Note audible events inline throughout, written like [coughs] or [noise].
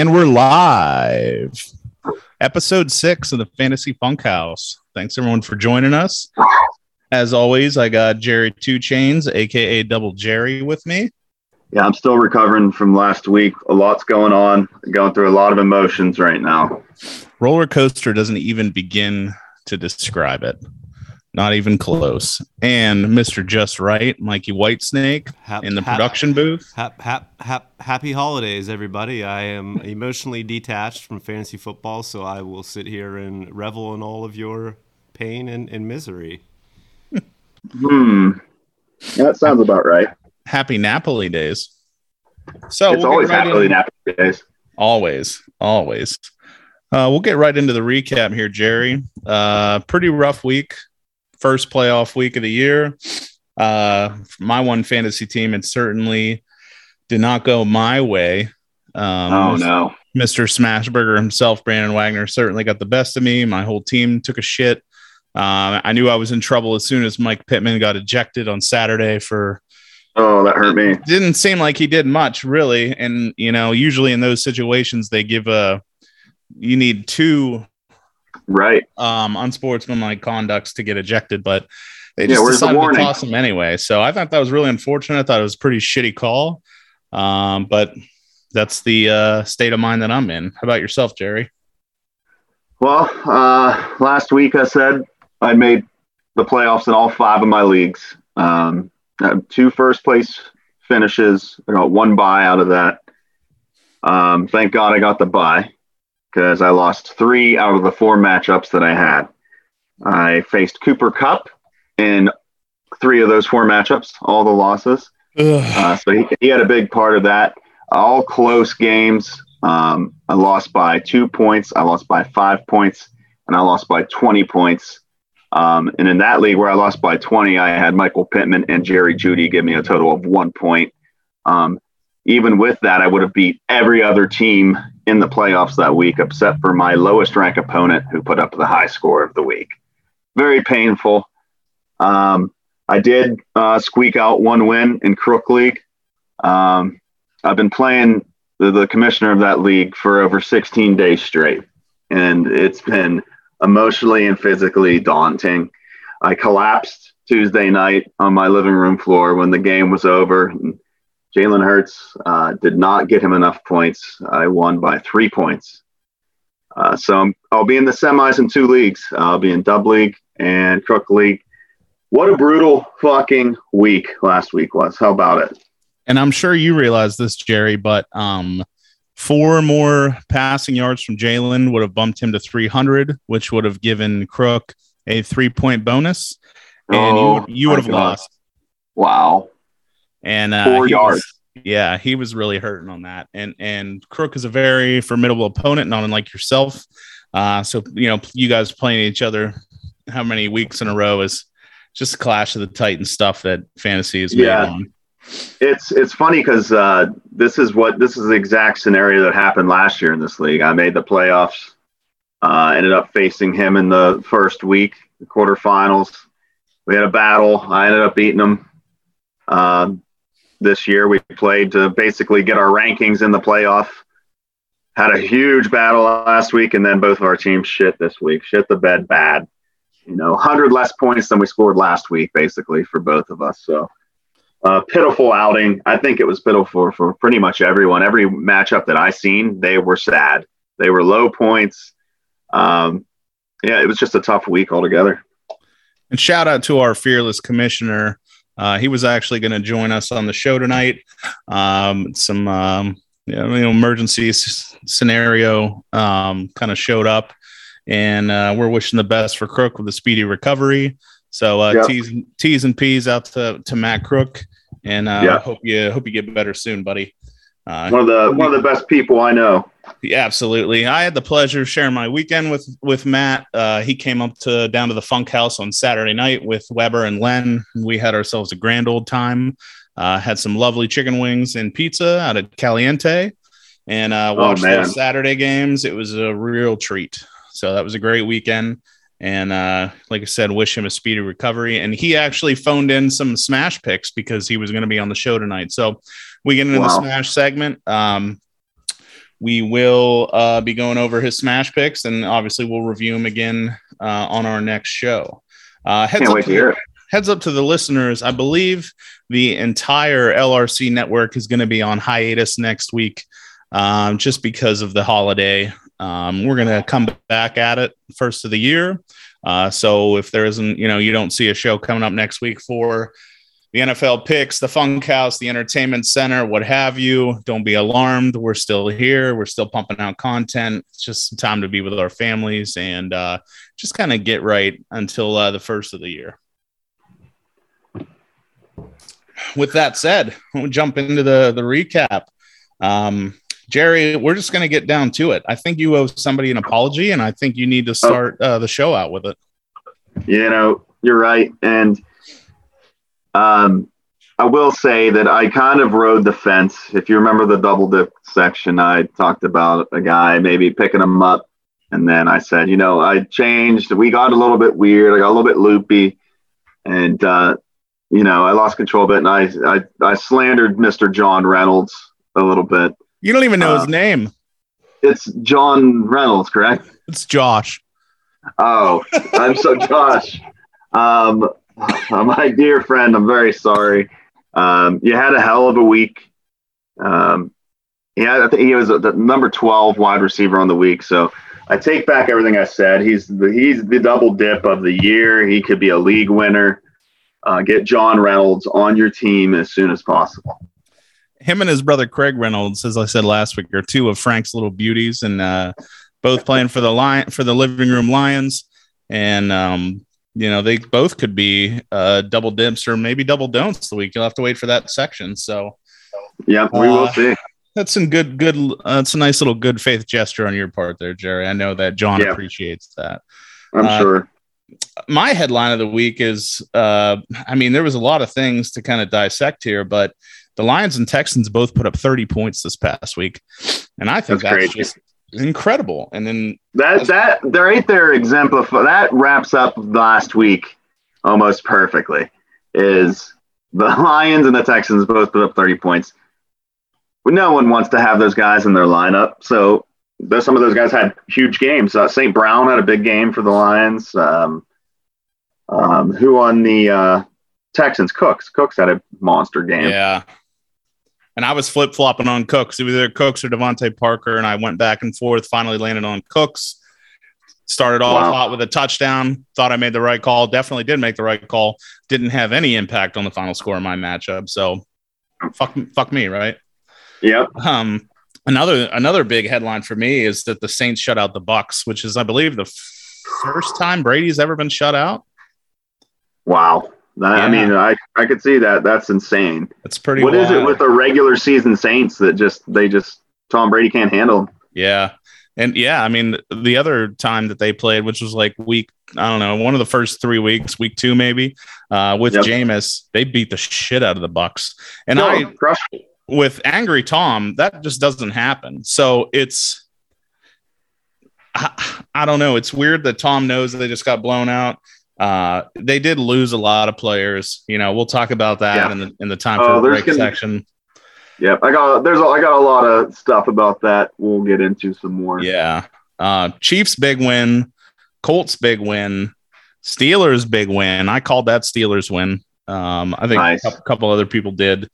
And we're live. Episode six of the Fantasy Funk House. Thanks everyone for joining us. As always, I got Jerry Two Chains, aka Double Jerry, with me. Yeah, I'm still recovering from last week. A lot's going on. Going through a lot of emotions right now. Roller coaster doesn't even begin to describe it. Not even close. And Mr. Just Right, Mikey Whitesnake Hap- in the hap- production booth. Hap, hap, hap, happy holidays, everybody. I am emotionally detached from fantasy football, so I will sit here and revel in all of your pain and, and misery. Hmm. That sounds about right. Happy Napoli days. So it's we'll always right happily in- Napoli days. Always, always. Uh, we'll get right into the recap here, Jerry. Uh, pretty rough week. First playoff week of the year. Uh, my one fantasy team, it certainly did not go my way. Um, oh no. Mr. Smashburger himself, Brandon Wagner, certainly got the best of me. My whole team took a shit. Uh, I knew I was in trouble as soon as Mike Pittman got ejected on Saturday for Oh, that hurt me. didn't seem like he did much really and you know usually in those situations they give a you need two Right. um unsportsmanlike conducts to get ejected but they Yeah, just the decided to toss him anyway so i thought that was really unfortunate i thought it was a pretty shitty call um but that's the uh state of mind that i'm in how about yourself jerry Well, uh, last week I said I made the playoffs in all five of my leagues. Um, two first place finishes. I got one buy out of that. Um, thank God I got the bye because I lost three out of the four matchups that I had. I faced Cooper Kupp in three of those four matchups, all the losses. Uh, so he, he had a big part of that. All close games. Um, I lost by two points. I lost by five points, and I lost by 20 points. Um, and in that league where I lost by 20, I had Michael Pittman and Jerry Jeudy give me a total of one point. Um, even with that, I would have beat every other team in the playoffs that week, except for my lowest rank opponent who put up the high score of the week. Very painful. Um, I did uh, squeak out one win in Crook League. Um, I've been playing the, the commissioner of that league for over 16 days straight, and it's been emotionally and physically daunting. I collapsed Tuesday night on my living room floor when the game was over. And Jalen Hurts uh, did not get him enough points. I won by three points. Uh, so I'm, I'll be in the semis in two leagues. I'll be in Dub League and Crook League. What a brutal fucking week last week was. How about it? and I'm sure you realize this, Jerry, but um, four more passing yards from Jalen would have bumped him to 300, which would have given Crook a three point bonus, and Oh, you, you would have God. lost. Wow. And uh, Four yards. was- yeah, he was really hurting on that. And and Crook is a very formidable opponent, not unlike yourself. Uh, so you know, you guys playing each other how many weeks in a row is just a clash of the Titans stuff that fantasy is made Yeah. on. It's it's funny because uh, this is what this is the exact scenario that happened last year in this league. I made the playoffs, uh, ended up facing him in the first week, the quarterfinals. We had a battle. I ended up beating him. Um, this year we played to basically get our rankings in the playoff. Had a huge battle last week, and then both of our teams shit this week. Shit the bed bad. You know, hundred less points than we scored last week, basically for both of us. So uh, pitiful outing. I think it was pitiful for, for pretty much everyone. Every matchup that I seen, they were sad. They were low points. Um, yeah, it was just a tough week altogether. And shout out to our fearless commissioner. Uh, he was actually going to join us on the show tonight. Um, some um, you know, emergency s- scenario um, kind of showed up, and uh, we're wishing the best for Crook with a speedy recovery. So uh, Yep. T's, T's and P's out to, to Matt Crook, and uh, Yeah. hope you hope you get better soon, buddy. Uh, One of the one of the best people I know. yeah, absolutely. I had the pleasure of sharing my weekend with with Matt. Uh, he came up to down to the Funk House on Saturday night with Weber and Len. We had ourselves a grand old time. Uh, had some lovely chicken wings and pizza out at Caliente, and uh, Oh, watched man. those Saturday games. It was a real treat. So that was a great weekend. And uh, like I said, wish him a speedy recovery. And he actually phoned in some Smash picks because he was going to be on the show tonight. So we get into wow. the Smash segment. Um, we will uh, be going over his Smash picks, and obviously we'll review him again uh, on our next show. Uh, heads, Can't up to the, heads up to the listeners. I believe the entire LRC network is going to be on hiatus next week um, just because of the holiday. Um, we're going to come back at it first of the year. Uh, so if there isn't, you know, you don't see a show coming up next week for the NFL picks, the Funk House, the Entertainment Center, what have you, don't be alarmed. We're still here. We're still pumping out content. It's just time to be with our families and uh, just kind of get right until uh, the first of the year. With that said, we'll jump into the the recap. Um, Jerry, we're just going to get down to it. I think you owe somebody an apology, and I think you need to start uh, the show out with it. You know, you're right, and um, I will say that I kind of rode the fence. If you remember the double dip section, I talked about a guy maybe picking him up, and then I said, you know, I changed. We got a little bit weird. I got a little bit loopy, and uh, you know, I lost control of it, and I I, I slandered Mr. John Reynolds a little bit you don't even know uh, his name. It's John Reynolds, correct? It's Josh. Oh, I'm so [laughs] Josh. Um, [laughs] my dear friend, I'm very sorry. Um, you had a hell of a week. Um, yeah, I think he was the number 12 wide receiver on the week. So I take back everything I said. He's the, he's the double dip of the year. He could be a league winner. Uh, get John Reynolds on your team as soon as possible him and his brother Craig Reynolds, as I said last week, are two of Frank's little beauties, and uh, both playing for the lion for the living room Lions. And um, you know, they both could be uh, double dips or maybe double don'ts the week. You'll have to wait for that section. So, yeah, we uh, will see. That's some good, good. Uh, that's a nice little good faith gesture on your part there, Jerry. I know that John yeah. appreciates that. I'm uh, sure. My headline of the week is, uh, I mean, there was a lot of things to kind of dissect here, but the Lions and Texans both put up 30 points this past week. And I think that's, that's just incredible. And then that, that, they're right there exemplify that wraps up last week almost perfectly. Is the [laughs] Lions and the Texans both put up 30 points. No one wants to have those guys in their lineup. So some of those guys had huge games. Uh, St. Brown had a big game for the Lions. Um, um, who on the uh, Texans? Cooks. Cooks had a monster game. Yeah and I was flip flopping on Cooks. It was either Cooks or DeVante Parker, and I went back and forth. Finally landed on Cooks. Started off wow. hot with a touchdown. Thought I made the right call. Definitely did make the right call. Didn't have any impact on the final score of my matchup. So, fuck, fuck me, right? Yep. Um, another another big headline for me is that the Saints shut out the Bucks, which is, I believe, the first time Brady's ever been shut out. Wow. That, yeah. I mean, I, I could see that. That's insane. That's pretty. What wild. is it with the regular season Saints that just they just Tom Brady can't handle? Yeah, and yeah, I mean, the other time that they played, which was like week, I don't know, one of the first three weeks, week two maybe, uh, with yep. Jameis, they beat the shit out of the Bucks, and no, I with angry Tom, that just doesn't happen. So it's. I, I don't know. It's weird that Tom knows that they just got blown out uh, they did lose a lot of players. You know, we'll talk about that yeah. in the in the time for uh, break gonna, section. Yeah, I got there's a, I got a lot of stuff about that. We'll get into some more. Yeah, uh, Chiefs big win, Colts big win, Steelers big win. I called that Steelers win. Um, I think nice. a couple other people did.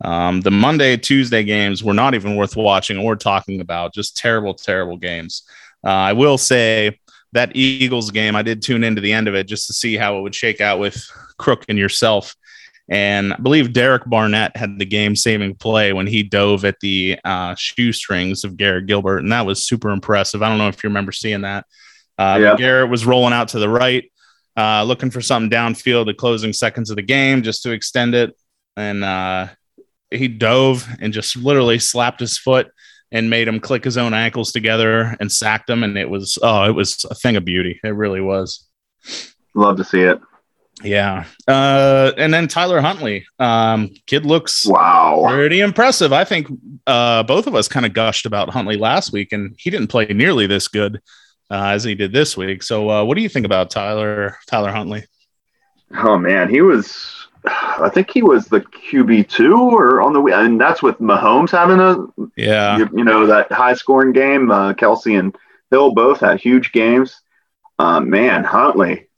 Um, the Monday Tuesday games were not even worth watching or talking about. Just terrible, terrible games. Uh, I will say that Eagles game, I did tune into the end of it just to see how it would shake out with Crook and yourself. And I believe Derek Barnett had the game saving play when he dove at the uh, shoestrings of Garrett Gilbert. And that was super impressive. I don't know if you remember seeing that. Uh, yeah. Garrett was rolling out to the right, uh, looking for something downfield, the closing seconds of the game just to extend it. And uh, he dove and just literally slapped his foot and made him click his own ankles together and sacked him. And it was, oh, it was a thing of beauty. It really was. Love to see it. Yeah. Uh, and then Tyler Huntley. Um, kid looks wow pretty impressive. I think uh, both of us kind of gushed about Huntley last week, and he didn't play nearly this good. uh, as he did this week. So, uh, what do you think about Tyler Tyler Huntley? Oh man, he was. [sighs] I think he was the QB two or on the week. and that's with Mahomes having a yeah you, you know that high scoring game. Uh, Kelce and Hill both had huge games. Uh, man, Huntley,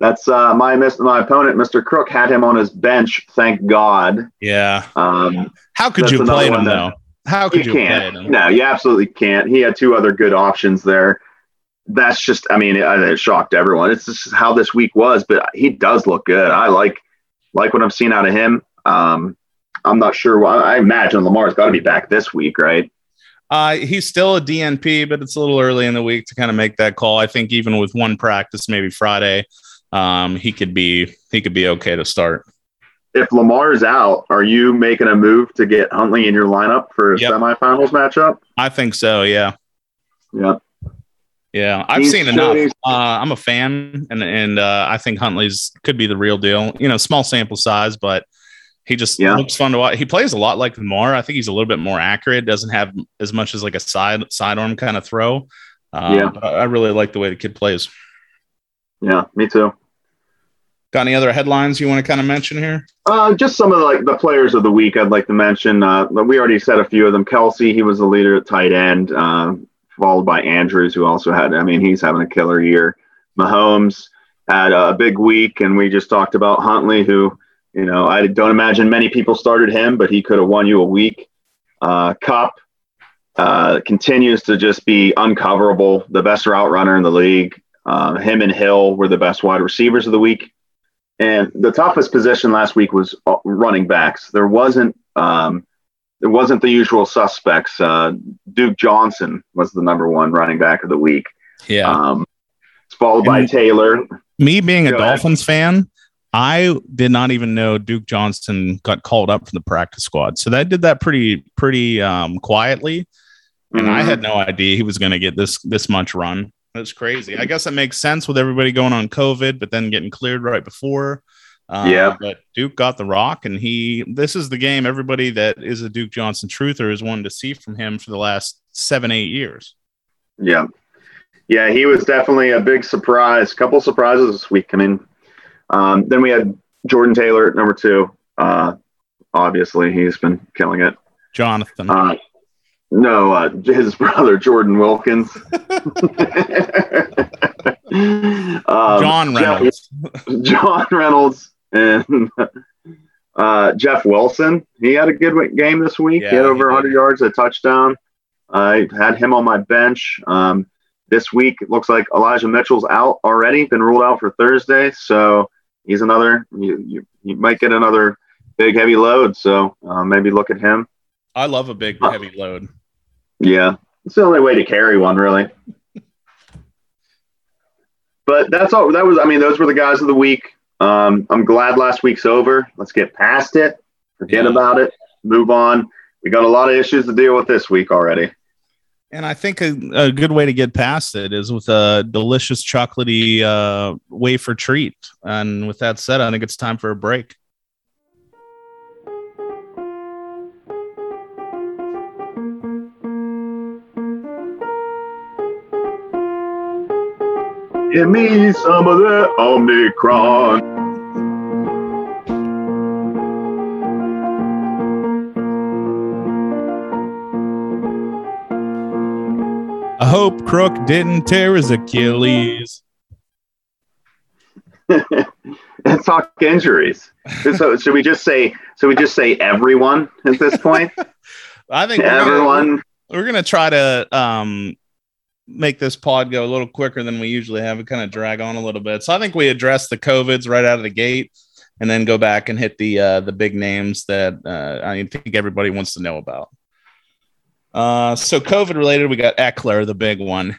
that's uh, my my opponent, Mr. Crook, had him on his bench. Thank God. Yeah. Um, How could you play him though? How could you, you can't? No, you absolutely can't. He had two other good options there. That's just, I mean, it, it shocked everyone. It's just how this week was, but he does look good. I like like what I'm seeing out of him. Um, I'm not sure. I imagine Lamar's got to be back this week, right? Uh, he's still a DNP, but it's a little early in the week to kind of make that call. I think even with one practice, maybe Friday, um, he could be he could be okay to start. If Lamar is out, are you making a move to get Huntley in your lineup for a yep. semifinals matchup? I think so. Yeah. Yeah. Yeah, I've He's seen enough. Uh, I'm a fan, and and uh, I think Huntley's could be the real deal. You know, small sample size, but he just yeah. looks fun to watch. He plays a lot like Lamar. I think he's a little bit more accurate. Doesn't have as much as like a side sidearm kind of throw. Uh, yeah, I really like the way the kid plays. Yeah, me too. Got any other headlines you want to kind of mention here? Uh, just some of the, like the players of the week. I'd like to mention. Uh, we already said a few of them. Kelce, he was the leader at tight end. Uh, followed by Andrews, who also had, I mean, he's having a killer year. Mahomes had a big week, and we just talked about Huntley, who, you know, I don't imagine many people started him, but he could have won you a week. Uh, Kupp uh, continues to just be uncoverable, the best route runner in the league. Uh, him and Hill were the best wide receivers of the week. And the toughest position last week was uh, running backs. There wasn't um, it wasn't the usual suspects. Uh, Duke Johnson was the number one running back of the week. Yeah. Um, it's followed and by Taylor. Me being Go a ahead. Dolphins fan, I did not even know Duke Johnson got called up from the practice squad. So that did that pretty pretty um, quietly, and mm-hmm. I had no idea he was going to get this this much run. That's crazy. I guess it makes sense with everybody going on COVID, but then getting cleared right before. Uh, yeah. But Duke got the rock, and he, this is the game everybody that is a Duke Johnson truther has wanted to see from him for the last seven, eight years. Yeah. Yeah, he was definitely a big surprise. Couple surprises this week. I mean, um, then we had Jordan Taylor at number two. Uh, obviously, he's been killing it. Jonathan. Uh, no, uh, his [laughs] brother Jordan Wilkins. [laughs] [laughs] um, John Reynolds. John Reynolds and [laughs] uh, Jeff Wilson. He had a good game this week. Yeah, he had over he 100 yards, a touchdown. I had him on my bench. Um, this week, it looks like Elijah Mitchell's out already, been ruled out for Thursday. So he's another, you, you, you might get another big, heavy load. So uh, maybe look at him. I love a big, heavy load. Yeah. It's the only way to carry one, really. [laughs] but that's all. That was, I mean, those were the guys of the week. Um, I'm glad last week's over. Let's get past it, forget yeah. about it, move on. We got a lot of issues to deal with this week already. And I think a, a good way to get past it is with a delicious chocolatey uh, wafer treat. And with that said, I think it's time for a break. Give me some of that Omicron. I hope Crook didn't tear his Achilles. [laughs] Let's talk injuries. So should we just say? Should we just say everyone at this point? [laughs] I think everyone. We're gonna, we're gonna try to um, make this pod go a little quicker than we usually have. It kind of drag on a little bit. So I think we address the COVIDs right out of the gate and then go back and hit the uh, the big names that uh, I think everybody wants to know about. Uh, so COVID related, we got Ekeler, the big one.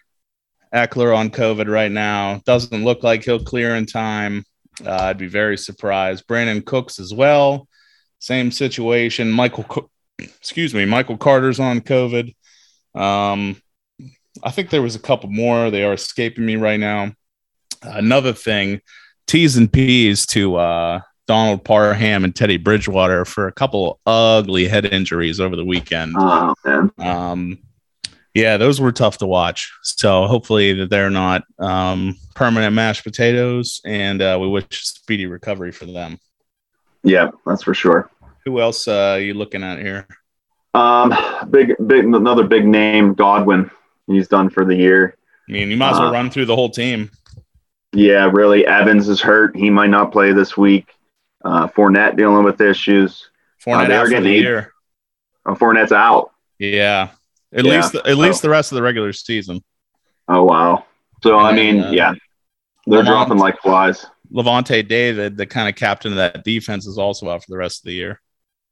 Ekeler on COVID right now doesn't look like he'll clear in time. Uh, I'd be very surprised. Brandin Cooks as well, same situation. Michael, excuse me, Michael Carter's on COVID. Um, I think there was a couple more. They are escaping me right now. Another thing, T's and P's to uh, Donald Parham and Teddy Bridgewater for a couple ugly head injuries over the weekend. Oh, um, Yeah, those were tough to watch. So hopefully that they're not um, permanent mashed potatoes, and uh, we wish speedy recovery for them. Yeah, that's for sure. Who else uh, are you looking at here? Um, big, big, another big name, Godwin. He's done for the year. I mean, you might as well Uh, run through the whole team. Yeah, really. Evans is hurt. He might not play this week. Uh, Fournette dealing with issues. Fournette they're out for the eight- year. Uh, Fournette's out. Yeah, at Yeah, least at least so- the rest of the regular season. Oh wow. So I mean, uh, yeah, they're dropping like flies. Lavonte David, the kind of captain of that defense, is also out for the rest of the year.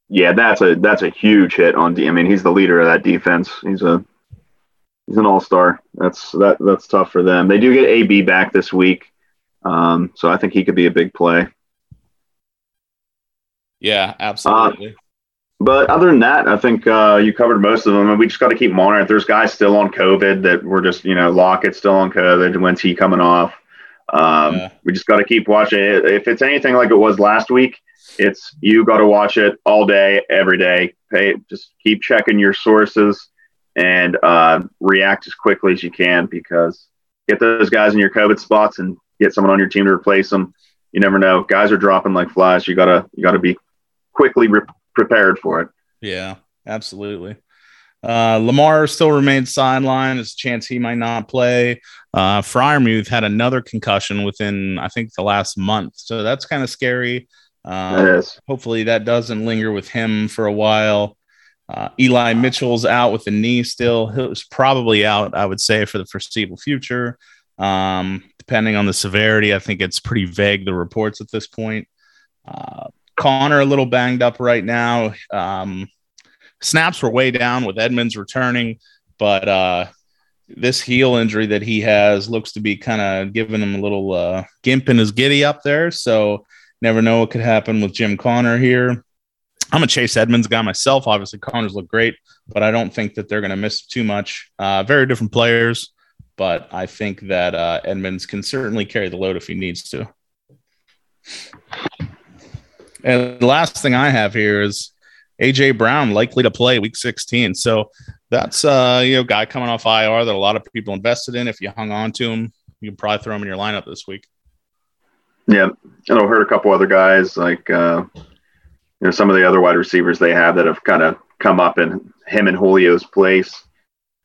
Yeah, that's a that's a huge hit on. D- I mean, he's the leader of that defense. He's a he's an all star. That's that that's tough for them. They do get AB back this week, um, so I think he could be a big play. Yeah, absolutely. But other than that, I think uh, you covered most of them. And we just got to keep monitoring. There's guys still on COVID that we're just, you know, Lockett still on COVID. When's he coming off? Um, Yeah. We just got to keep watching it. If it's anything like it was last week, it's you got to watch it all day, every day. Pay, just keep checking your sources and uh, react as quickly as you can because get those guys in your COVID spots and get someone on your team to replace them. You never know. Guys are dropping like flies. You gotta you gotta be quickly re- prepared for it. Yeah, absolutely. Uh, Lamar still remains sidelined. There's a chance he might not play. Uh, Freiermuth had another concussion within, I think, the last month. So that's kind of scary. That is. hopefully that doesn't linger with him for a while. Uh, Eli Mitchell's out with the knee still. He's probably out, I would say, for the foreseeable future. Um, depending on the severity, I think it's pretty vague, the reports at this point. Uh, Connor a little banged up right now. Um, snaps were way down with Edmonds returning, but uh, this heel injury that he has looks to be kind of giving him a little uh, gimp in his giddy up there. So never know what could happen with Jim Conner here. I'm a Chase Edmonds guy myself. Obviously, Conner's look great, but I don't think that they're going to miss too much. Uh, very different players, but I think that uh, Edmonds can certainly carry the load if he needs to. And the last thing I have here is AJ Brown likely to play week 16. So that's uh you know guy coming off IR that a lot of people invested in. If you hung on to him, you can probably throw him in your lineup this week. Yeah, and I've heard a couple other guys like uh, you know some of the other wide receivers they have that have kind of come up in him and Julio's place.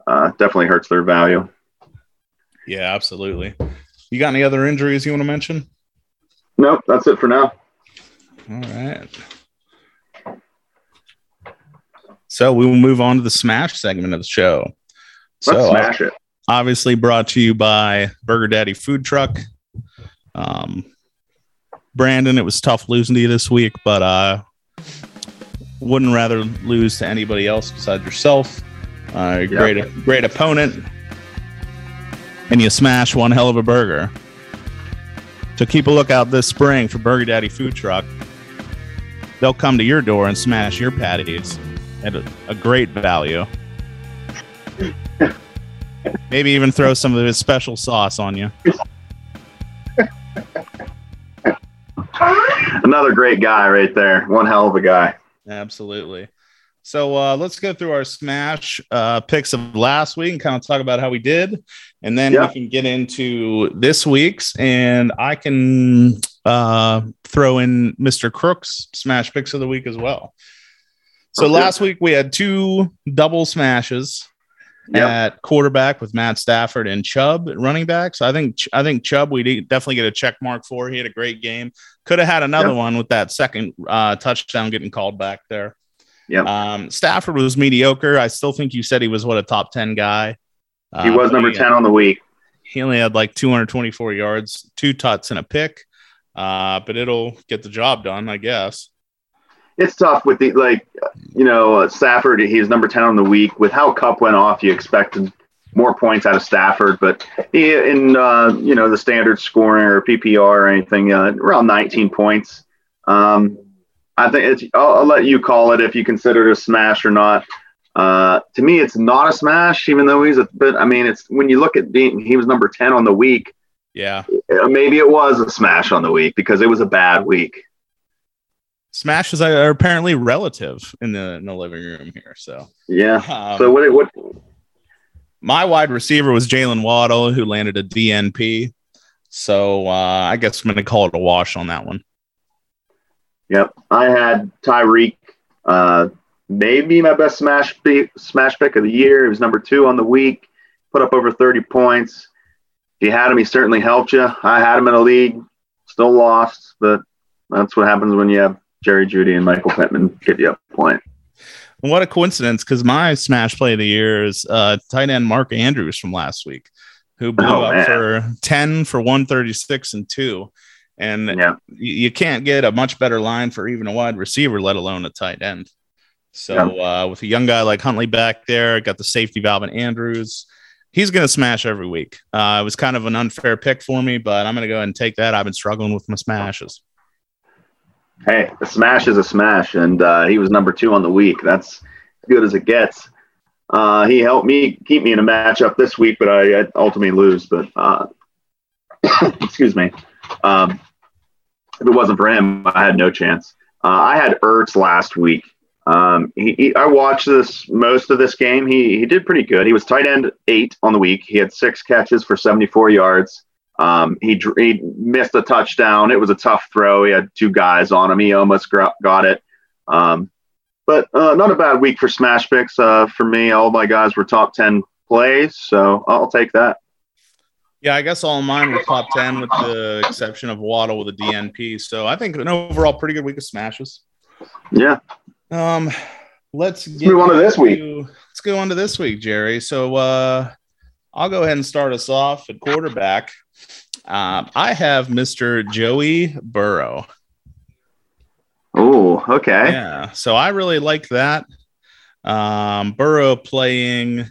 Uh, definitely hurts their value. Yeah, absolutely. You got any other injuries you want to mention? Nope, that's it for now. All right. So we will move on to the smash segment of the show. Let's so smash it. obviously brought to you by Burger Daddy Food Truck. Um, Brandon, it was tough losing to you this week, but uh, wouldn't rather lose to anybody else besides yourself. Uh, Yeah. great, great opponent, and you smash one hell of a burger. So keep a lookout this spring for Burger Daddy Food Truck. They'll come to your door and smash your patties at a, a great value. Maybe even throw some of his special sauce on you. Another great guy right there. One hell of a guy. Absolutely. So uh, let's go through our smash uh, picks of last week and kind of talk about how we did, and then Yeah. we can get into this week's. And I can uh, throw in Mr. Crook's smash picks of the week as well. So Okay. last week we had two double smashes Yep. at quarterback with Matt Stafford and Chubb at running back. So I think I think Chubb we definitely get a check mark for. He had a great game. Could have had another Yep. one with that second uh, touchdown getting called back there. Yep. Um, Stafford was mediocre. I still think you said he was what a top ten guy. He Uh, was number he- ten on the week. He only had like 224 yards, two tuts, and a pick. Uh, but it'll get the job done, I guess. It's tough with the like, you know, uh, Stafford. He's number ten on the week. With how Kupp went off, you expected more points out of Stafford, but in uh, you know the standard scoring or PPR or anything, uh, around 19 points. Um, I think it's. I'll, I'll let you call it if you consider it a smash or not. Uh, to me, it's not a smash, even though he's a bit. I mean, it's when you look at Dean, he was number 10 on the week. Yeah. Uh, Maybe it was a smash on the week because it was a bad week. Smashes are apparently relative in the in the living room here. So Yeah. um, So what? What? My wide receiver was Jaylen Waddle, who landed a DNP. So uh, I guess I'm going to call it a wash on that one. Yep, I had Tyreek. Uh, maybe my best smash pick, smash pick of the year. He was number two on the week. Put up over 30 points. If you had him, he certainly helped you. I had him in a league, still lost, but that's what happens when you have Jerry Jeudy and Michael Pittman give you a point. What a coincidence! Because my smash play of the year is uh, tight end Mark Andrews from last week, who blew oh, up man. for 10 for 136 and two. And yeah. you can't get a much better line for even a wide receiver, let alone a tight end. So yeah. uh, with a young guy like Huntley back there, got the safety valve and Andrews. He's going to smash every week. Uh, it was kind of an unfair pick for me, but I'm going to go ahead and take that. I've been struggling with my smashes. Hey, a smash is a smash, and uh, he was number two on the week. That's good as it gets. Uh, he helped me keep me in a matchup this week, but I, I ultimately lose. But uh, [coughs] excuse me. Um, if it wasn't for him, I had no chance. Uh, I had Ertz last week. Um, he, he, I watched this most of this game. He he did pretty good. He was tight end eight on the week. He had six catches for 74 yards. Um, he he missed a touchdown. It was a tough throw. He had two guys on him. He almost got it. Um, but uh, not a bad week for smash picks uh, for me. All my guys were top 10 plays, so I'll take that. Yeah, I guess all mine were top 10 with the exception of Waddle with a DNP. So I think an overall pretty good week of smashes. Yeah. Um, let's get move on to this week. let's go on to this week, Jerry. So uh, I'll go ahead and start us off at quarterback. Um, I have Mr. Joey Burrow. Oh, okay. Yeah. So I really like that. Um, Burrow playing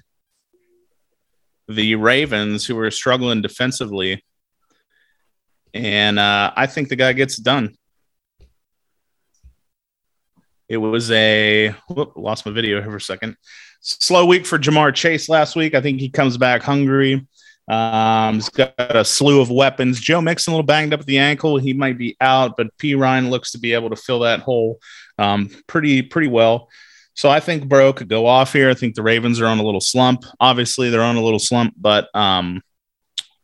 the Ravens, who are struggling defensively. And uh, I think the guy gets done. It was a whoop, lost my video here for a second. Slow week for Ja'Marr Chase last week. I think he comes back hungry. Um, he's got a slew of weapons. Joe Mixon a little banged up at the ankle. He might be out, but Perine looks to be able to fill that hole um, pretty pretty well. So I think Burrow could go off here. I think the Ravens are on a little slump. Obviously, they're on a little slump, but um,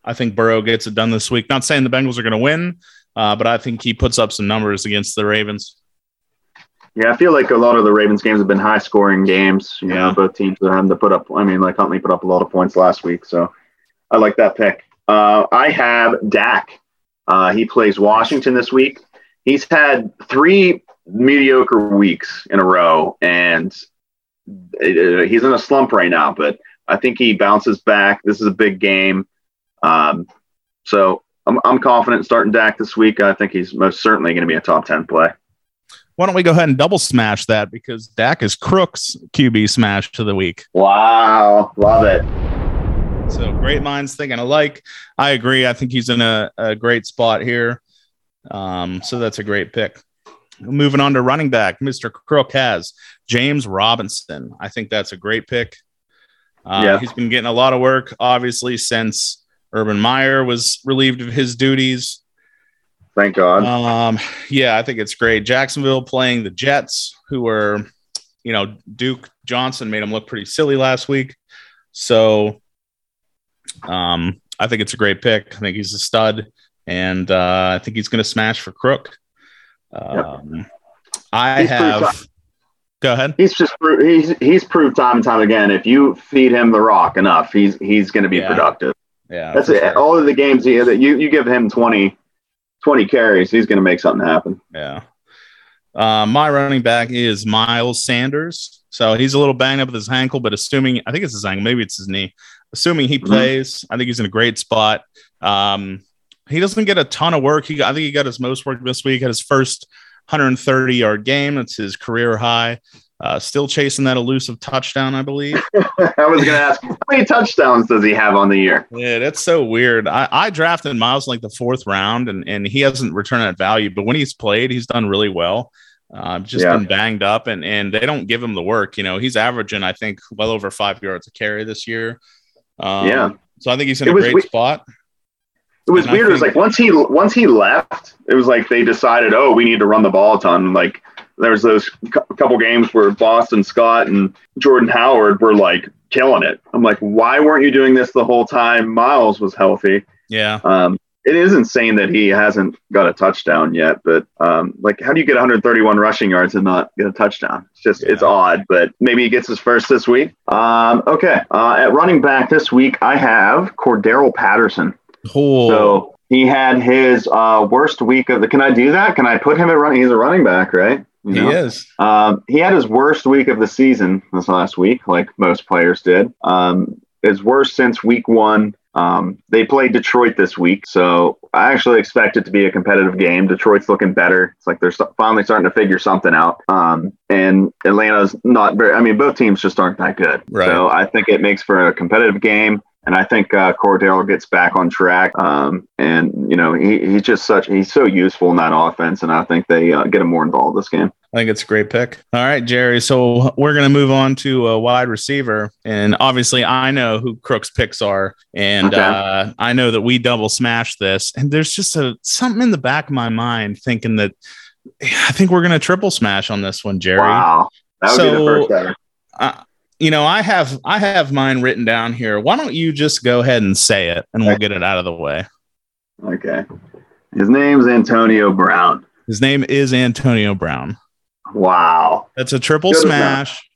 I think Burrow gets it done this week. Not saying the Bengals are going to win, uh, but I think he puts up some numbers against the Ravens. Yeah, I feel like a lot of the Ravens games have been high scoring games. You yeah. know, both teams are having to put up. I mean, like Huntley put up a lot of points last week, so I like that pick. Uh, I have Dak. Uh, he plays Washington this week. He's had three mediocre weeks in a row, and it, he's in a slump right now. But I think he bounces back. This is a big game, um, so I'm, I'm confident starting Dak this week. I think he's most certainly going to be a top ten play. Why don't we go ahead and double smash that because Dak is Crook's QB smash to the week. Wow, love it. So great minds thinking alike. I agree. I think he's in a, a great spot here. Um, so that's a great pick. Moving on to running back, Mr. Crook has James Robinson. I think that's a great pick. Uh, yeah. He's been getting a lot of work, obviously, since Urban Meyer was relieved of his duties. Thank God. Um, yeah, I think it's great. Jacksonville playing the Jets, who were, you know, Duke Johnson made him look pretty silly last week. So um, I think it's a great pick. I think he's a stud, and uh, I think he's going to smash for Crook. Um, yep. I he's have. Go ahead. He's just he's he's proved time and time again. If you feed him the rock enough, he's he's going to be yeah. productive. Yeah, that's it. Sure. All of the games here that you you give him 20, 20 carries, he's going to make something happen. Yeah. Uh, my running back is Miles Sanders. So he's a little banged up with his ankle, but assuming I think it's his ankle, maybe it's his knee assuming he mm-hmm. plays, mm-hmm. I think he's in a great spot. Um, he doesn't get a ton of work. He, I think he got his most work this week. Had his first 130 yard game. That's his career high. Uh, still chasing that elusive touchdown, I believe. [laughs] I was going to ask, how many touchdowns does he have on the year? Yeah, that's so weird. I, I drafted Miles in like the fourth round, and, and he hasn't returned that value. But when he's played, he's done really well. Uh, just yeah. been banged up, and and they don't give him the work. You know, he's averaging, I think, well over five yards a carry this year. Um, yeah. So I think he's in it a great we- spot. It was and weird. Think- it was like once he once he left, it was like they decided, oh, we need to run the ball a ton. Like there was those couple games where Boston Scott and Jordan Howard were like killing it. I'm like, why weren't you doing this the whole time Miles was healthy? Yeah. Um, it is insane that he hasn't got a touchdown yet, but um, like, how do you get 131 rushing yards and not get a touchdown? It's just, yeah. it's odd, but maybe he gets his first this week. Um, okay. Uh, at running back this week, I have Cordarrelle Patterson. Oh. So he had his uh, worst week of the. Can I do that? Can I put him at running? He's a running back, right? You know? He is. Um, he had his worst week of the season this last week, like most players did. Um, his worst since week one. Um, they played Detroit this week, so I actually expect it to be a competitive game. Detroit's looking better. It's like they're finally starting to figure something out. Um, and Atlanta's not very. I mean, both teams just aren't that good. Right. So I think it makes for a competitive game. And I think uh, Cordero gets back on track. Um, and, you know, he, he's just such, he's so useful in that offense. And I think they uh, get him more involved this game. I think it's a great pick. All right, Jerry. So we're going to move on to a wide receiver. And obviously, I know who Crook's picks are. And okay. uh, I know that we double smash this. And there's just a something in the back of my mind thinking that I think we're going to triple smash on this one, Jerry. Wow. That would so, be the first uh, you know, I have I have mine written down here. Why don't you just go ahead and say it and we'll get it out of the way. Okay. His name's Antonio Brown. His name is Antonio Brown. Wow. That's a triple Good smash.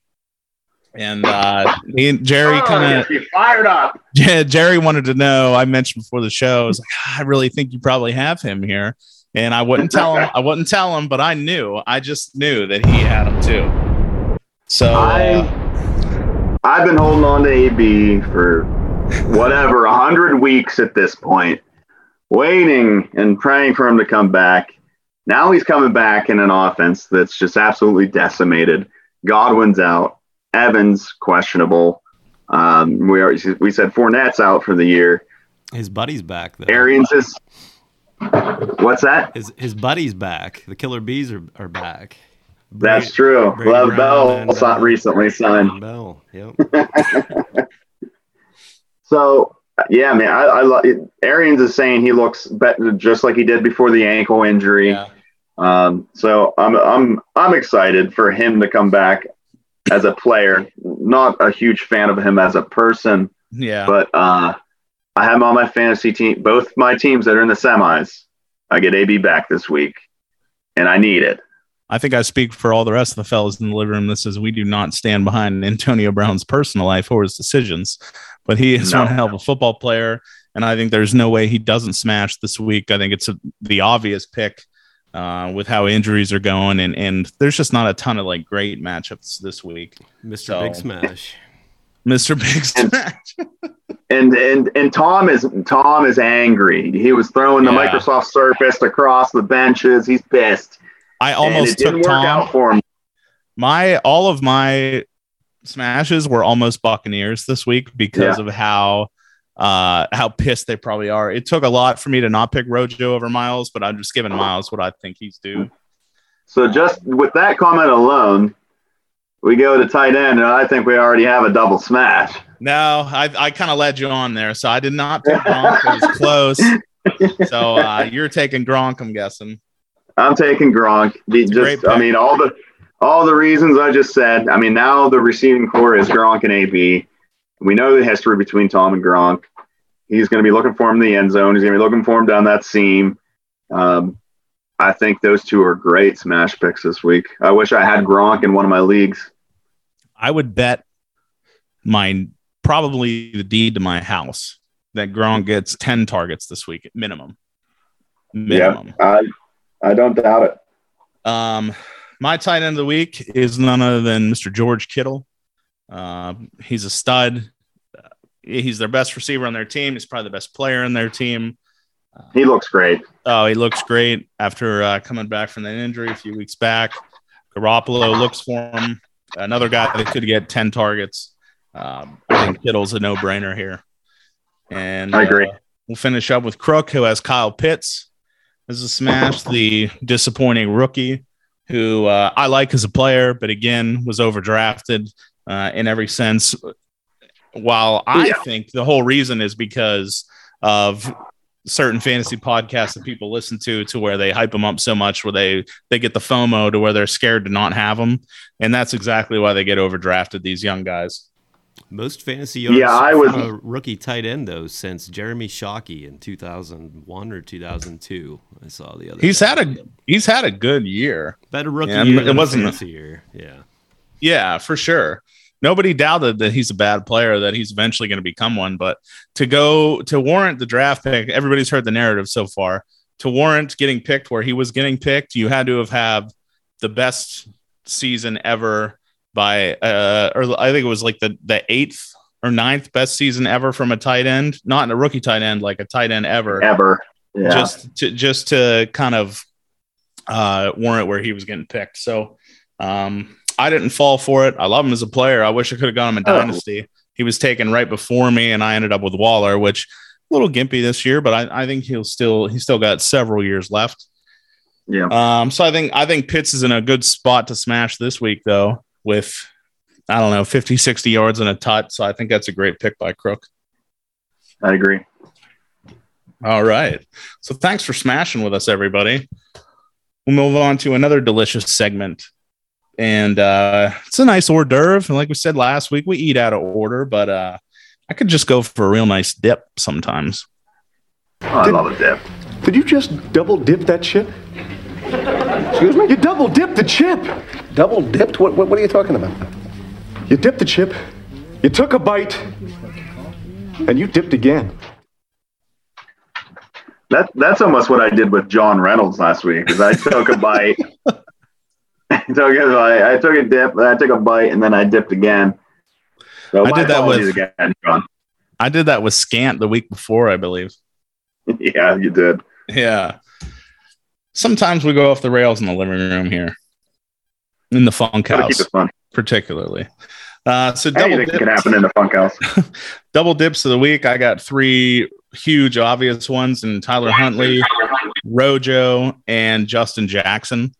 And uh me and Jerry oh, kind of fired up. [laughs] Yeah, Jerry wanted to know. I mentioned before the show, I was like, ah, I really think you probably have him here. And I wouldn't tell him, I wouldn't tell him, but I knew. I just knew that he had him too. So I uh, I've been holding on to AB for whatever, a hundred weeks at this point, waiting and praying for him to come back. Now he's coming back in an offense that's just absolutely decimated. Godwin's out. Evans questionable. Um, we are, we said Fournette's out for the year. His buddy's back. Though. Arians is. What's that? His his buddy's back. The Killer Bees are, are back. That's true. Brady Lev Bell and, uh, recently signed. Bell, yep. [laughs] so yeah, man, I, I love Arians is saying he looks better, just like he did before the ankle injury. Yeah. Um, so I'm I'm I'm excited for him to come back as a player. Not a huge fan of him as a person. Yeah. But uh, I have him on my fantasy team. Both my teams that are in the semis. I get AB back this week, and I need it. I think I speak for all the rest of the fellas in the living room that says we do not stand behind Antonio Brown's personal life or his decisions, but he is no. one hell of a football player. And I think there's no way he doesn't smash this week. I think it's a, the obvious pick uh, with how injuries are going, and and there's just not a ton of like great matchups this week. Mr. So, Big Smash, [laughs] Mr. Big Smash. [laughs] and and and Tom is Tom is angry. He was throwing the yeah. Microsoft Surface across the benches. He's pissed. I almost took Tom. for him. My all of my smashes were almost Buccaneers this week because yeah. of how uh how pissed they probably are. It took a lot for me to not pick Rojo over Miles, but I'm just giving Miles what I think he's due. So just with that comment alone, we go to tight end, and I think we already have a double smash. No, I, I kind of led you on there, so I did not pick Gronk. it was close. [laughs] So uh, you're taking Gronk, I'm guessing. I'm taking Gronk. just, I mean, all the all the reasons I just said. I mean, now the receiving core is Gronk and AB. We know the history between Tom and Gronk. He's going to be looking for him in the end zone. He's going to be looking for him down that seam. Um, I think those two are great smash picks this week. I wish I had Gronk in one of my leagues. I would bet my probably the deed to my house that Gronk gets 10 targets this week minimum. Minimum. Yeah, I, I don't doubt it. Um, my tight end of the week is none other than Mr. George Kittle. Uh, he's a stud. He's their best receiver on their team. He's probably the best player in their team. Uh, he looks great. Oh, he looks great after uh, coming back from that injury a few weeks back. Garoppolo looks for him. Another guy that could get 10 targets. Um, I think Kittle's a no brainer here. And I agree. Uh, we'll finish up with Crook, who has Kyle Pitts as a smash, the disappointing rookie who uh, I like as a player, but again was overdrafted uh, in every sense. While I yeah. think the whole reason is because of certain fantasy podcasts that people listen to, to where they hype them up so much, where they they get the FOMO to where they're scared to not have them, and that's exactly why they get overdrafted. These young guys. Most fantasy yards Yeah, I was- a rookie tight end though since Jeremy Shockey in 2001 or 2002. I saw the other. He's had a he's had a good year. better rookie Yeah, year it than wasn't- fantasy year. Yeah. Yeah, for sure. Nobody doubted that he's a bad player, that he's eventually going to become one. But to go to warrant the draft pick, everybody's heard the narrative so far. To warrant getting picked where he was getting picked, you had to have had the best season ever by, uh, or I think it was like the the eighth or ninth best season ever from a tight end, not in a rookie tight end, like a tight end ever Ever. Yeah. just to just to kind of uh, warrant where he was getting picked. So um, I didn't fall for it. I love him as a player. I wish I could have got him in Oh. Dynasty. He was taken right before me, and I ended up with Waller, which a little gimpy this year, but I, I think he'll still he's still got several years left. yeah. Um, so I think I think Pitts is in a good spot to smash this week though, with I don't know 50, 60 yards and a tut. So I think that's a great pick by Crook. I agree. All right. So thanks for smashing with us, everybody. We'll move on to another delicious segment. And uh, it's a nice hors d'oeuvre. And like we said last week, we eat out of order, but uh, I could just go for a real nice dip sometimes. Oh, I Did- love a dip. Did you just double dip that chip? Excuse me? You double dipped the chip. Double dipped? What, what, what are you talking about? You dipped the chip, you took a bite, and you dipped again. That that's almost what I did with John Reynolds last week. Because I took a bite, [laughs] I [laughs] took a bite, I took a dip, I took a bite, and then I dipped again. So I did that with- again, John. I did that with Scant the week before, I believe. [laughs] yeah, you did. Yeah. Sometimes we go off the rails in the living room here, in the funk Gotta house, particularly. Uh, so double Anything dip. can happen in the funk house. [laughs] double dips of the week. I got three huge obvious ones in Tyler Huntley, Rojo, and Justin Jackson.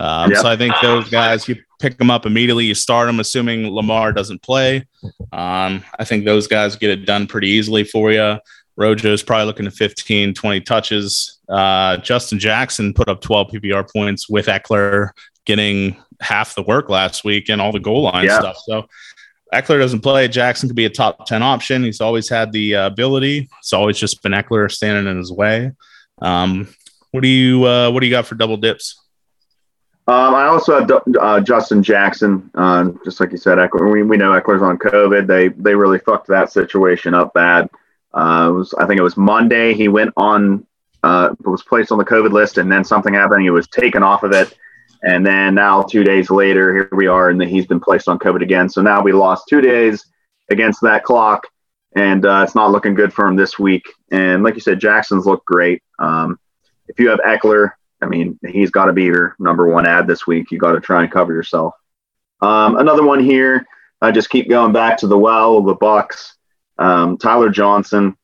Um, Yep. So I think those guys, you pick them up immediately, you start them, assuming Lamar doesn't play. Um, I think those guys get it done pretty easily for you. Rojo's probably looking at 15, 20 touches. Uh, Justin Jackson put up 12 PPR points with Ekeler getting half the work last week and all the goal line Yeah. stuff. So Ekeler doesn't play. Jackson could be a top 10 option. He's always had the uh, ability. It's always just been Ekeler standing in his way. Um, what do you uh, what do you got for double dips? Um, I also have uh, Justin Jackson. Uh, just like you said, Ekeler. We, we know Ekeler's on COVID. They they really fucked that situation up bad. Uh, was I think it was Monday. He went on uh, was placed on the COVID list, and then something happened. He was taken off of it, and then now two days later, here we are, and he's been placed on COVID again. So now we lost two days against that clock, and uh, it's not looking good for him this week. And like you said, Jackson's looked great. Um, if you have Ekeler, I mean, he's got to be your number one ad this week. You got to try and cover yourself. Um, another one here. I just keep going back to the well, of the Bucks. Um, Tyler Johnson.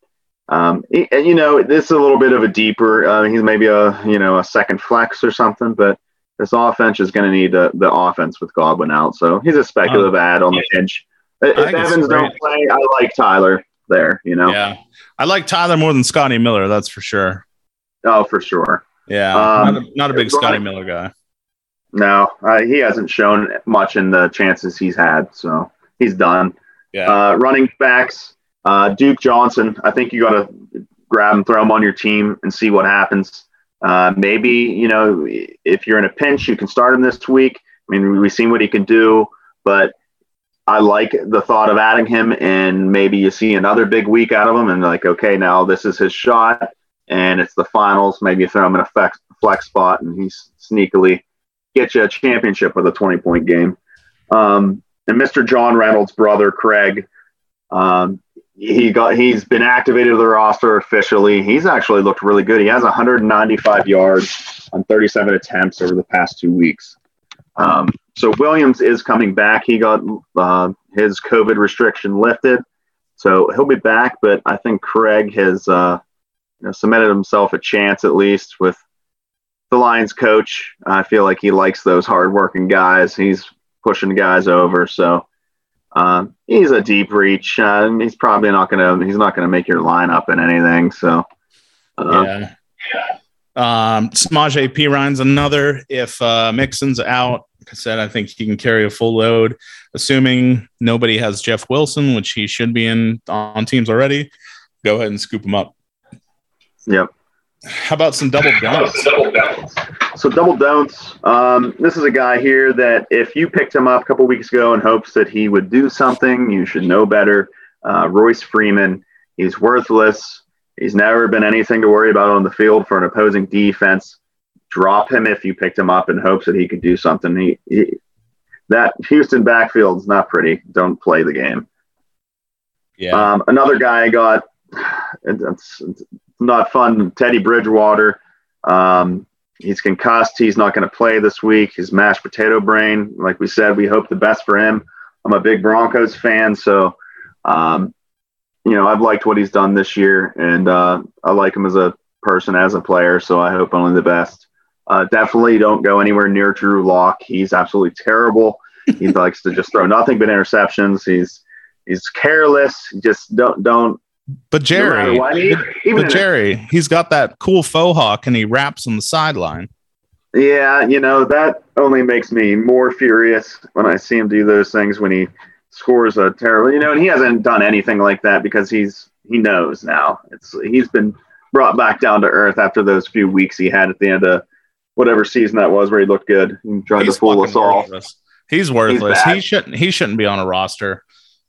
Um, he- and, you know, this is a little bit of a deeper. Uh, he's maybe a you know a second flex or something, but this offense is going to need uh, the offense with Godwin out. So he's a speculative ad on the edge. If Evans don't play, I like Tyler there. You know, Yeah, I like Tyler more than Scotty Miller. That's for sure. oh for sure. Yeah, Um, not, a, not a big Scotty Miller guy. No, uh, he hasn't shown much in the chances he's had, so he's done. Yeah, Uh, running backs, uh, Duke Johnson. I think you got to grab and throw him on your team and see what happens. Uh, maybe you know if you're in a pinch, you can start him this week. I mean, we've seen what he can do, but I like the thought of adding him, and maybe you see another big week out of him, and like, okay, now this is his shot, and it's the finals. Maybe you throw him in a flex, flex spot, and he's sneakily get you a championship with a 20 point game. Um, and Mr. John Reynolds' brother, Craig, um, he got he's been activated to the roster officially. He's actually looked really good. He has 195 yards on 37 attempts over the past two weeks. Um, so Williams is coming back. He got uh, his COVID restriction lifted, so he'll be back. But I think Craig has uh, you know, submitted himself a chance at least with the Lions coach. I feel like he likes those hardworking guys. He's pushing guys over, so um, he's a deep reach. Uh, he's probably not gonna. He's not gonna make your lineup in anything. So uh, yeah. Um, Samaje another. If uh, Mixon's out, Like I said, I think he can carry a full load, assuming nobody has Jeff Wilson, which he should be in on teams already. Go ahead and scoop him up. Yep. How about some double don'ts? So double don'ts. Um, this is a guy here that if you picked him up a couple weeks ago in hopes that he would do something, you should know better. Uh, Royce Freeman. He's worthless. He's never been anything to worry about on the field for an opposing defense. Drop him if you picked him up in hopes that he could do something. He, he that Houston backfield's not pretty. Don't play the game. Yeah. Um, another guy I got. [sighs] It's, it's not fun. Teddy Bridgewater. Um, he's concussed. He's not going to play this week. His mashed potato brain. Like we said, we hope the best for him. I'm a big Broncos fan, so um, you know I've liked what he's done this year, and uh, I like him as a person, as a player. So I hope only the best. Uh, definitely don't go anywhere near Drew Lock. He's absolutely terrible. He [laughs] likes to just throw nothing but interceptions. He's he's careless. Just don't don't. But Jerry, matter what, he- but a- Jerry, he's got that cool faux hawk and he raps on the sideline. Yeah, you know, that only makes me more furious when I see him do those things when he scores a terrible, you know, and he hasn't done anything like that because he's he knows now. It's he's been brought back down to earth after those few weeks he had at the end of whatever season that was where he looked good and tried to fool us all. He's worthless. bad. he shouldn't. He shouldn't be on a roster.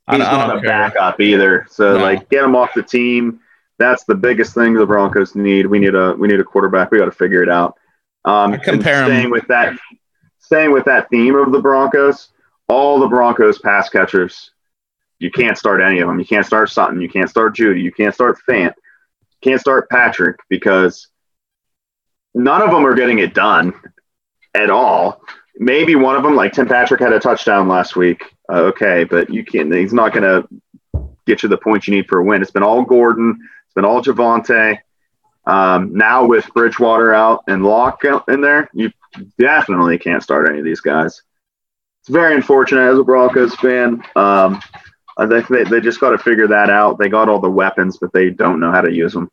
I He's don't- I not a backup either. So No. like get him off the team. That's the biggest thing the Broncos need. We need a we need a quarterback. We got to figure it out. Um, I compare and him- with that staying with that theme of the Broncos. All the Broncos pass catchers, you can't start any of them. You can't start Sutton. You can't start Jeudy. You can't start Fant. You can't start Patrick because none of them are getting it done at all. Maybe one of them, like Tim Patrick, had a touchdown last week. Uh, okay, but you can't. He's not going to get you the points you need for a win. It's been all Gordon. It's been all Javonte. Um, now with Bridgewater out and Lock out in there, you definitely can't start any of these guys. It's very unfortunate as a Broncos fan. Um, I think they, they just got to figure that out. They got all the weapons, but they don't know how to use them.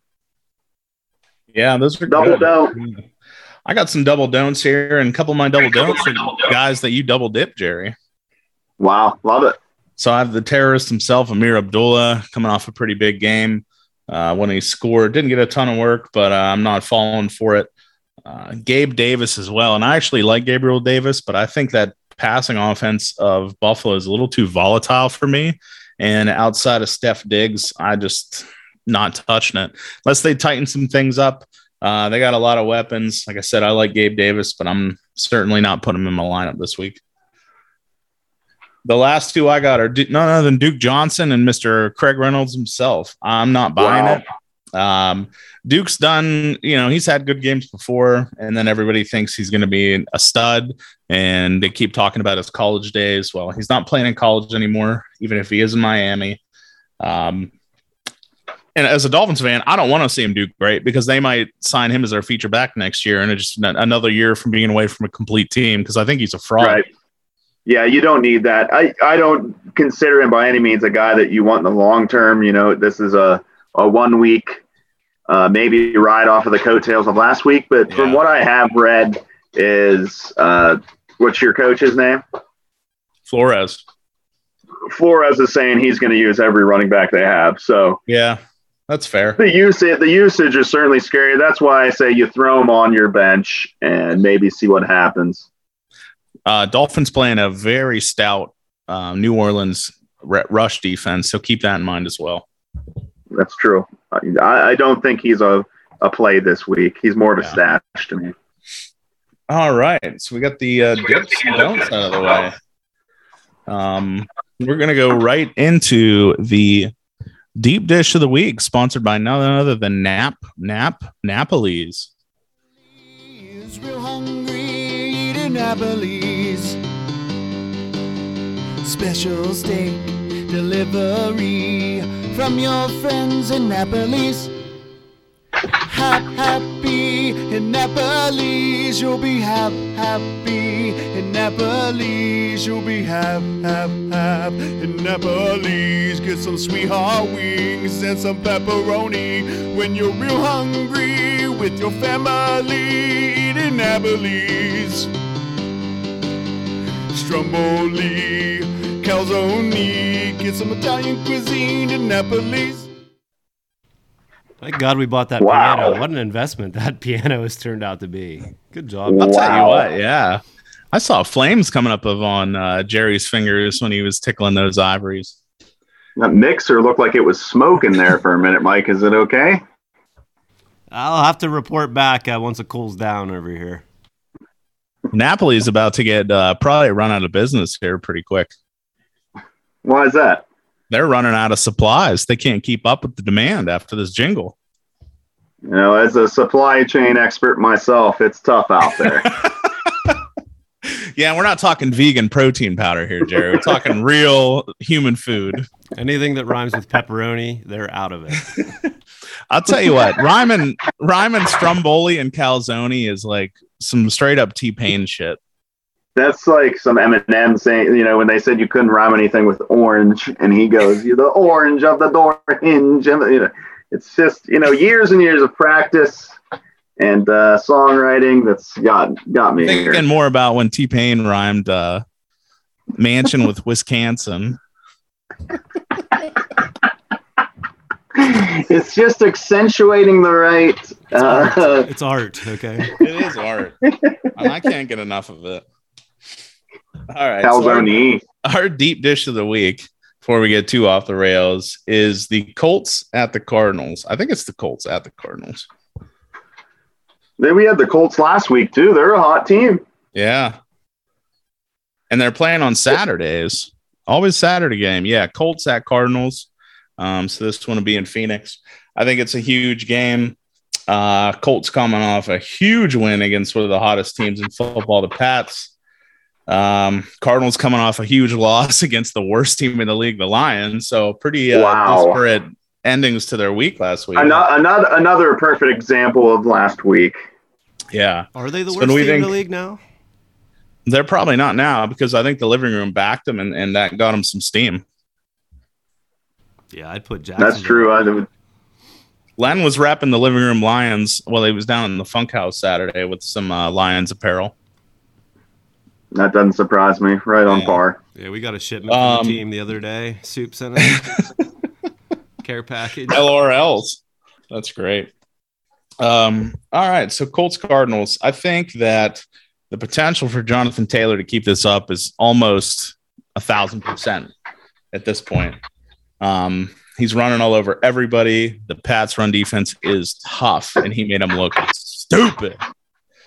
Yeah, those are Double good. don't. I got some double don'ts here, and a couple of my double don'ts are guys that you double dip, Jerry. Wow, love it. So I have the terrorist himself, Ameer Abdullah, coming off a pretty big game uh, when he scored. Didn't get a ton of work, but uh, I'm not falling for it. Uh, Gabe Davis as well, and I actually like Gabriel Davis, but I think that passing offense of Buffalo is a little too volatile for me. And outside of Steph Diggs, I just not touching it unless they tighten some things up. Uh, they got a lot of weapons. Like I said, I like Gabe Davis, but I'm certainly not putting him in my lineup this week. The last two I got are Du- none other than Duke Johnson and Mr. Craig Reynolds himself. I'm not buying Wow. it. Um, Duke's done, you know, he's had good games before, and then everybody thinks he's going to be a stud, and they keep talking about his college days. Well, he's not playing in college anymore, even if he is in Miami. Um, and as a Dolphins fan, I don't want to see him do great because they might sign him as their feature back next year, and it's just another year from being away from a complete team because I think he's a fraud. Right. Yeah, you don't need that. I, I don't consider him by any means a guy that you want in the long term. You know, this is a, a one week, uh, maybe ride off of the coattails of last week. But from what I have read, is uh, what's your coach's name? Flores. Flores is saying he's going to use every running back they have. So Yeah, that's fair. the usage the usage is certainly scary. That's why I say you throw him on your bench and maybe see what happens. Uh, Dolphins playing a very stout uh, New Orleans r- rush defense, so keep that in mind as well. That's true. I, I don't think he's a, a play this week. He's more of a Yeah. stash to me. All right, so we got the uh, dips and don'ts out of the way. Um, we're gonna go right into the deep dish of the week, sponsored by none other than Nap Nap Napoli's. Real hungry, eating Applebee's. Special steak delivery from your friends in Applebee's. Hap, happy in Applebee's, you'll be hap, happy in Applebee's, you'll be hap, hap, hap in Applebee's. Get some sweetheart wings and some pepperoni when you're real hungry with your family eating Applebee's. stromboli, calzone. Get some Italian cuisine in Naples. Thank God we bought that Wow. piano. What an investment [laughs] that piano has turned out to be. Good job. I'll tell you what, yeah. I saw flames coming up of on uh, Jerry's fingers when he was tickling those ivories. That mixer looked like it was smoking there for a minute, Mike. Is it okay? I'll have to report back uh, once it cools down over here. Napoli's about to get uh, probably run out of business here pretty quick. Why is that? They're running out of supplies. They can't keep up with the demand after this jingle. You know, as a supply chain expert myself, it's tough out there. [laughs] Yeah, we're not talking vegan protein powder here, Jerry. We're talking real human food. Anything that rhymes with pepperoni, they're out of it. [laughs] I'll tell you what, Ryman, Ryman Stromboli and Calzone is like some straight up T Pain shit. That's like some Eminem saying, you know, when they said you couldn't rhyme anything with orange, and he goes, "You're the orange of the door hinge." And, you know, it's just you know years and years of practice and uh, songwriting that's got got me here. Thinking more about when T Pain rhymed uh, mansion with Wisconsin. It's just accentuating the right. Uh, It's art, okay? It is art. and I can't get enough of it. All right. so our- our deep dish of the week before we get too off the rails is the Colts at the Cardinals. I think it's the Colts at the Cardinals. Then we had the Colts last week too. They're a hot team. Yeah. And they're playing on Saturdays. Always Saturday game. Yeah, Colts at Cardinals. Um, so this one will be in Phoenix. I think it's a huge game. Uh, Colts coming off a huge win against one of the hottest teams in football, the Pats. Um, Cardinals coming off a huge [laughs] loss against the worst team in the league, the Lions. So pretty uh, Wow. disparate endings to their week last week. Another, another another perfect example of last week. Yeah, Are they the So worst do we team in the league now? they're probably not now because I think the living room backed them and, and that got them some steam. Yeah, I'd put Jackson. That's true. I, would- Len was wrapping the living room Lions while he was down in the Funk House Saturday with some uh, Lions apparel. That doesn't surprise me. Right on Yeah. par. Yeah, we got a shipment Um, from the team the other day. Soup sent us. [laughs] Care package. LRLs. That's great. Um, all right. So Colts Cardinals. I think that the potential for Jonathan Taylor to keep this up is almost a thousand percent at this point. Um, he's running all over everybody. The Pats run defense is tough, and he made them look stupid.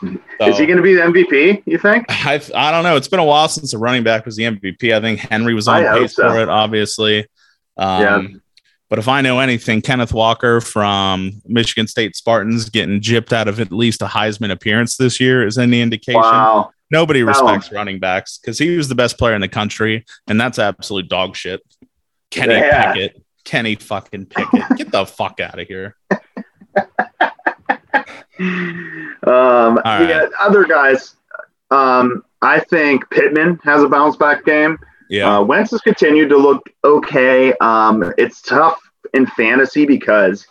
Is he going to be the MVP? You think? [laughs] I I don't know. It's been a while since a running back was the MVP. I think Henry was on I pace so. for it, obviously. Um, Yeah. But if I know anything, Kenneth Walker from Michigan State Spartans getting gypped out of at least a Heisman appearance this year is any indication. Wow. Nobody respects running backs because he was the best player in the country, and that's absolute dog shit. Kenny Yeah. Pickett. Kenny fucking Pickett. [laughs] Get the fuck out of here. Um, right. yeah, other guys. Um, I think Pittman has a bounce back game. Yeah. Uh, Wentz has continued to look okay. Um, it's tough in fantasy because,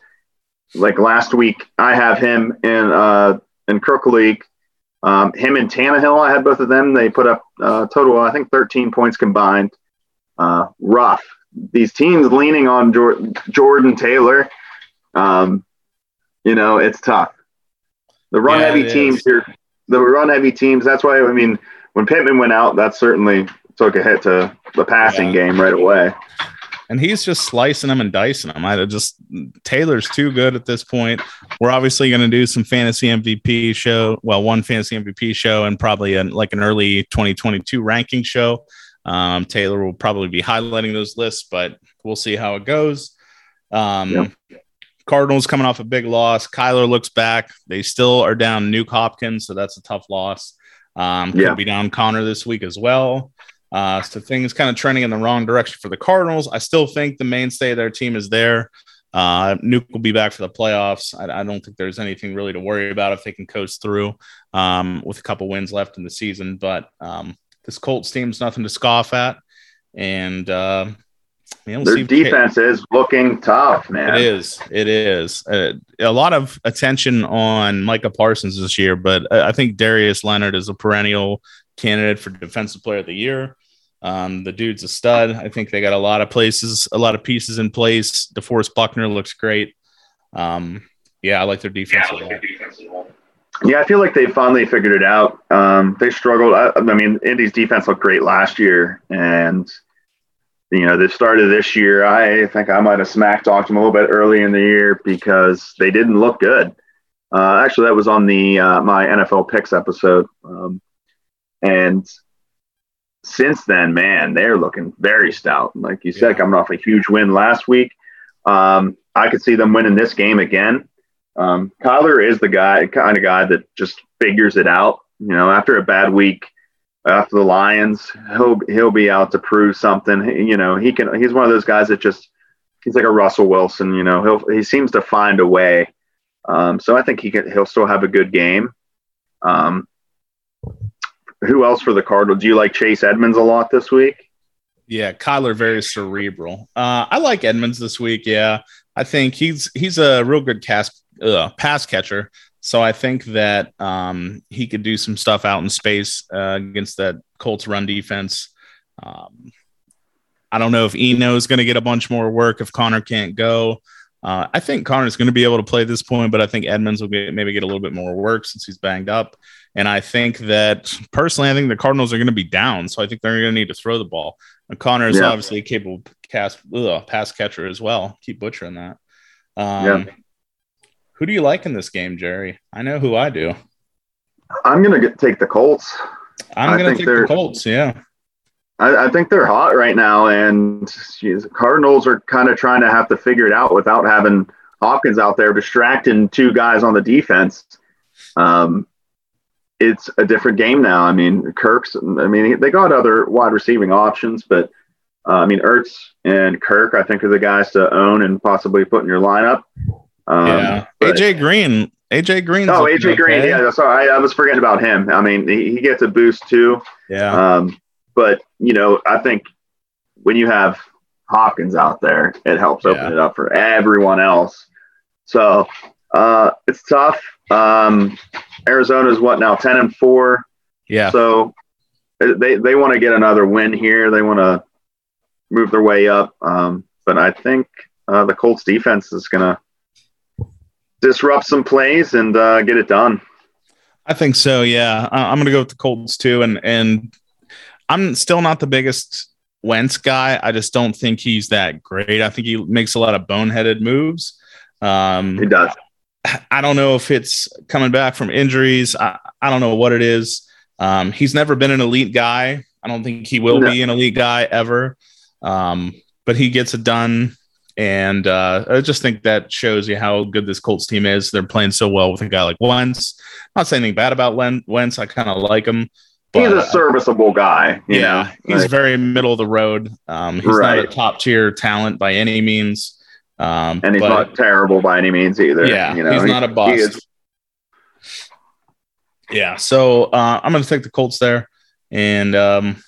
like last week, I have him in uh, in Crook League. Um, him and Tannehill, I had both of them. They put up uh, total, I think, 13 points combined. Uh, rough. These teams leaning on Jor- Jordan Taylor. Um, you know, it's tough. The run Yeah, heavy teams is. here, the run heavy teams. That's why I mean, when Pittman went out, that certainly took a hit to the passing Yeah. game right away. and he's just slicing them and dicing them. I just Taylor's too good at this point. We're obviously going to do some fantasy MVP show, well, one fantasy MVP show, and probably an, like an early 2022 ranking show. Um, Taylor will probably be highlighting those lists, but we'll see how it goes. Um, Yep. Cardinals coming off a big loss. Kyler looks back. They still are down Nuk Hopkins, so that's a tough loss. Um, could Yeah. be down Conner this week as well. Uh, so things kind of trending in the wrong direction for the Cardinals. I still think the mainstay of their team is there. Uh, Nuk will be back for the playoffs. I, I don't think there's anything really to worry about if they can coast through um, with a couple wins left in the season. But um, this Colts team's nothing to scoff at, and uh, Their defense is looking tough, man. it is. It is. Uh, a lot of attention on Micah Parsons this year, but I I think Darius Leonard is a perennial candidate for defensive player of the year. Um, the dude's a stud. I think they got a lot of places, a lot of pieces in place. DeForest Buckner looks great. Um, yeah, I like their defense. Yeah, yeah, I feel like they finally figured it out. Um, they struggled. I, I, mean, Indy's defense looked great last year, and you know, the start of this year, I think I might have smack talked them a little bit early in the year because they didn't look good. Uh, actually, that was on the uh, my NFL picks episode, um, and since then, man, they're looking very stout. Like you said, yeah. coming off a huge win last week, um, I could see them winning this game again. Um, Kyler is the guy, kind of guy that just figures it out. You know, after a bad week, after the Lions, he'll he'll be out to prove something. You know, he can. He's one of those guys that just he's like a Russell Wilson. You know, he'll he seems to find a way. Um, so I think he can. He'll still have a good game. Um, who else for the Cardinals? Do you like Chase Edmonds a lot this week? Yeah, Kyler very cerebral. Uh, I like Edmonds this week. Yeah, I think he's he's a real good cast uh, pass catcher. So I think that um, he could do some stuff out in space uh, against that Colts run defense. Um, I don't know if Eno is going to get a bunch more work if Conner can't go. Uh, I think Conner's going to be able to play this point, but I think Edmonds will get, maybe get a little bit more work since he's banged up. And I think that personally, I think the Cardinals are going to be down, so I think they're going to need to throw the ball. And Conner is yeah. obviously a capable cast, ugh, pass catcher as well. Keep butchering that. Um, yeah. Who do you like in this game, Jerry? I know who I do. I'm going to take the Colts. I'm going to take the Colts. Yeah. I, I, think they're hot right now, and geez, Cardinals are kind of trying to have to figure it out without having Hopkins out there distracting two guys on the defense. Um, it's a different game now. I mean, Kirk's. I mean, they got other wide receiving options, but uh, I mean, Ertz and Kirk, I think, are the guys to own and possibly put in your lineup. Um, yeah, AJ Green. AJ Green. Oh, AJ okay. Green. Yeah, sorry, I, I, was forgetting about him. I mean, he, he gets a boost too. Yeah. Um, but you know, I think when you have Hopkins out there, it helps open yeah. it up for everyone else. So uh, it's tough. Um, Arizona's what now? Ten and four. Yeah. So they they want to get another win here. They want to move their way up. Um, but I think uh, the Colts defense is going to disrupt some plays and uh, get it done. I think so. Yeah, I'm going to go with the Colts too, and and I'm still not the biggest Wentz guy. I just don't think he's that great. I think he makes a lot of boneheaded moves. Um, he does. I don't know if it's coming back from injuries. I, I don't know what it is. Um, he's never been an elite guy. I don't think he will no. be an elite guy ever. Um, but he gets it done. And uh, I just think that shows you how good this Colts team is. They're playing so well with a guy like Wentz. Not saying anything bad about Wentz. I kind of like him. But, he's a serviceable guy. yeah, know? he's like, very middle of the road. Um, he's right. not a top tier talent by any means. Um, and he's but, not terrible by any means either. Yeah, you know, he's not a bust. Yeah, so uh, I'm going to take the Colts there, and um,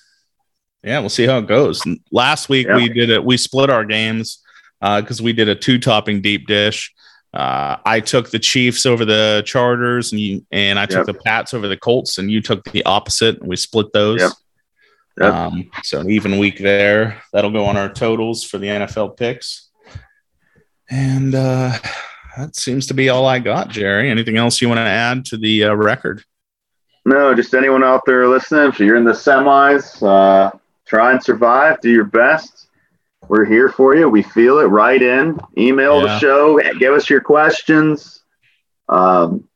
yeah, we'll see how it goes. Last week yeah. we did it. We split our games because uh, we did a two topping deep dish. Uh, I took the Chiefs over the Chargers, and you, and I took yep. the Pats over the Colts, and you took the opposite. And we split those. Yep. Yep. Um, so an even week there. That'll go on our totals for the NFL picks. And uh, that seems to be all I got, Jerry. Anything else you want to add to the uh, record? No, just anyone out there listening. If you're in the semis, uh, try and survive. Do your best. We're here for you. We feel it. Write in, email yeah. the show, give us your questions. Um,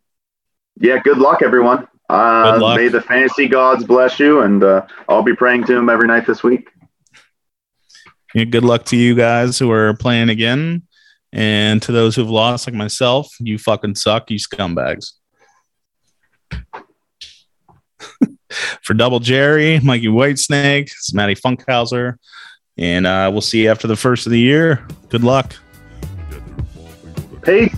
yeah, good luck, everyone. Uh, good luck. May the fantasy gods bless you, and uh, I'll be praying to him every night this week. Yeah, good luck to you guys who are playing again. And to those who've lost, like myself, you fucking suck, you scumbags. [laughs] For Double Jerry, Mikey Whitesnake, it's Matty Funkhauser. And uh, we'll see you after the first of the year. Good luck. Peace.